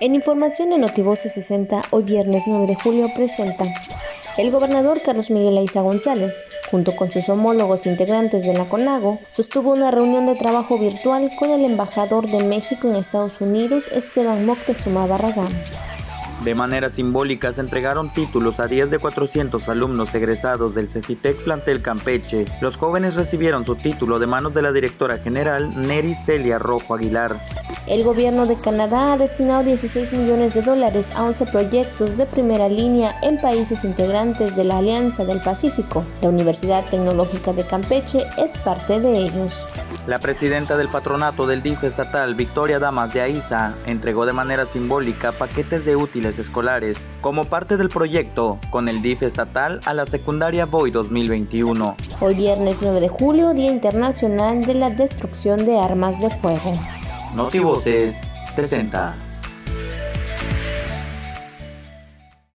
En información de Notivoce 60, hoy viernes 9 de julio presenta el gobernador Carlos Miguel Aiza González, junto con sus homólogos integrantes de la CONAGO, sostuvo una reunión de trabajo virtual con el embajador de México en Estados Unidos, Esteban Moctezuma Barragán. De manera simbólica se entregaron títulos a 10 de 400 alumnos egresados del CECITEC plantel Campeche. Los jóvenes recibieron su título de manos de la directora general Neri Celia Rojo Aguilar. El gobierno de Canadá ha destinado 16 millones de dólares a 11 proyectos de primera línea en países integrantes de la Alianza del Pacífico. La Universidad Tecnológica de Campeche es parte de ellos. La presidenta del patronato del DIF estatal, Victoria Damas de Aiza, entregó de manera simbólica paquetes de útiles escolares como parte del proyecto con el DIF estatal a la secundaria VOY 2021. Hoy viernes 9 de julio, Día Internacional de la Destrucción de Armas de Fuego. Notivoces 60.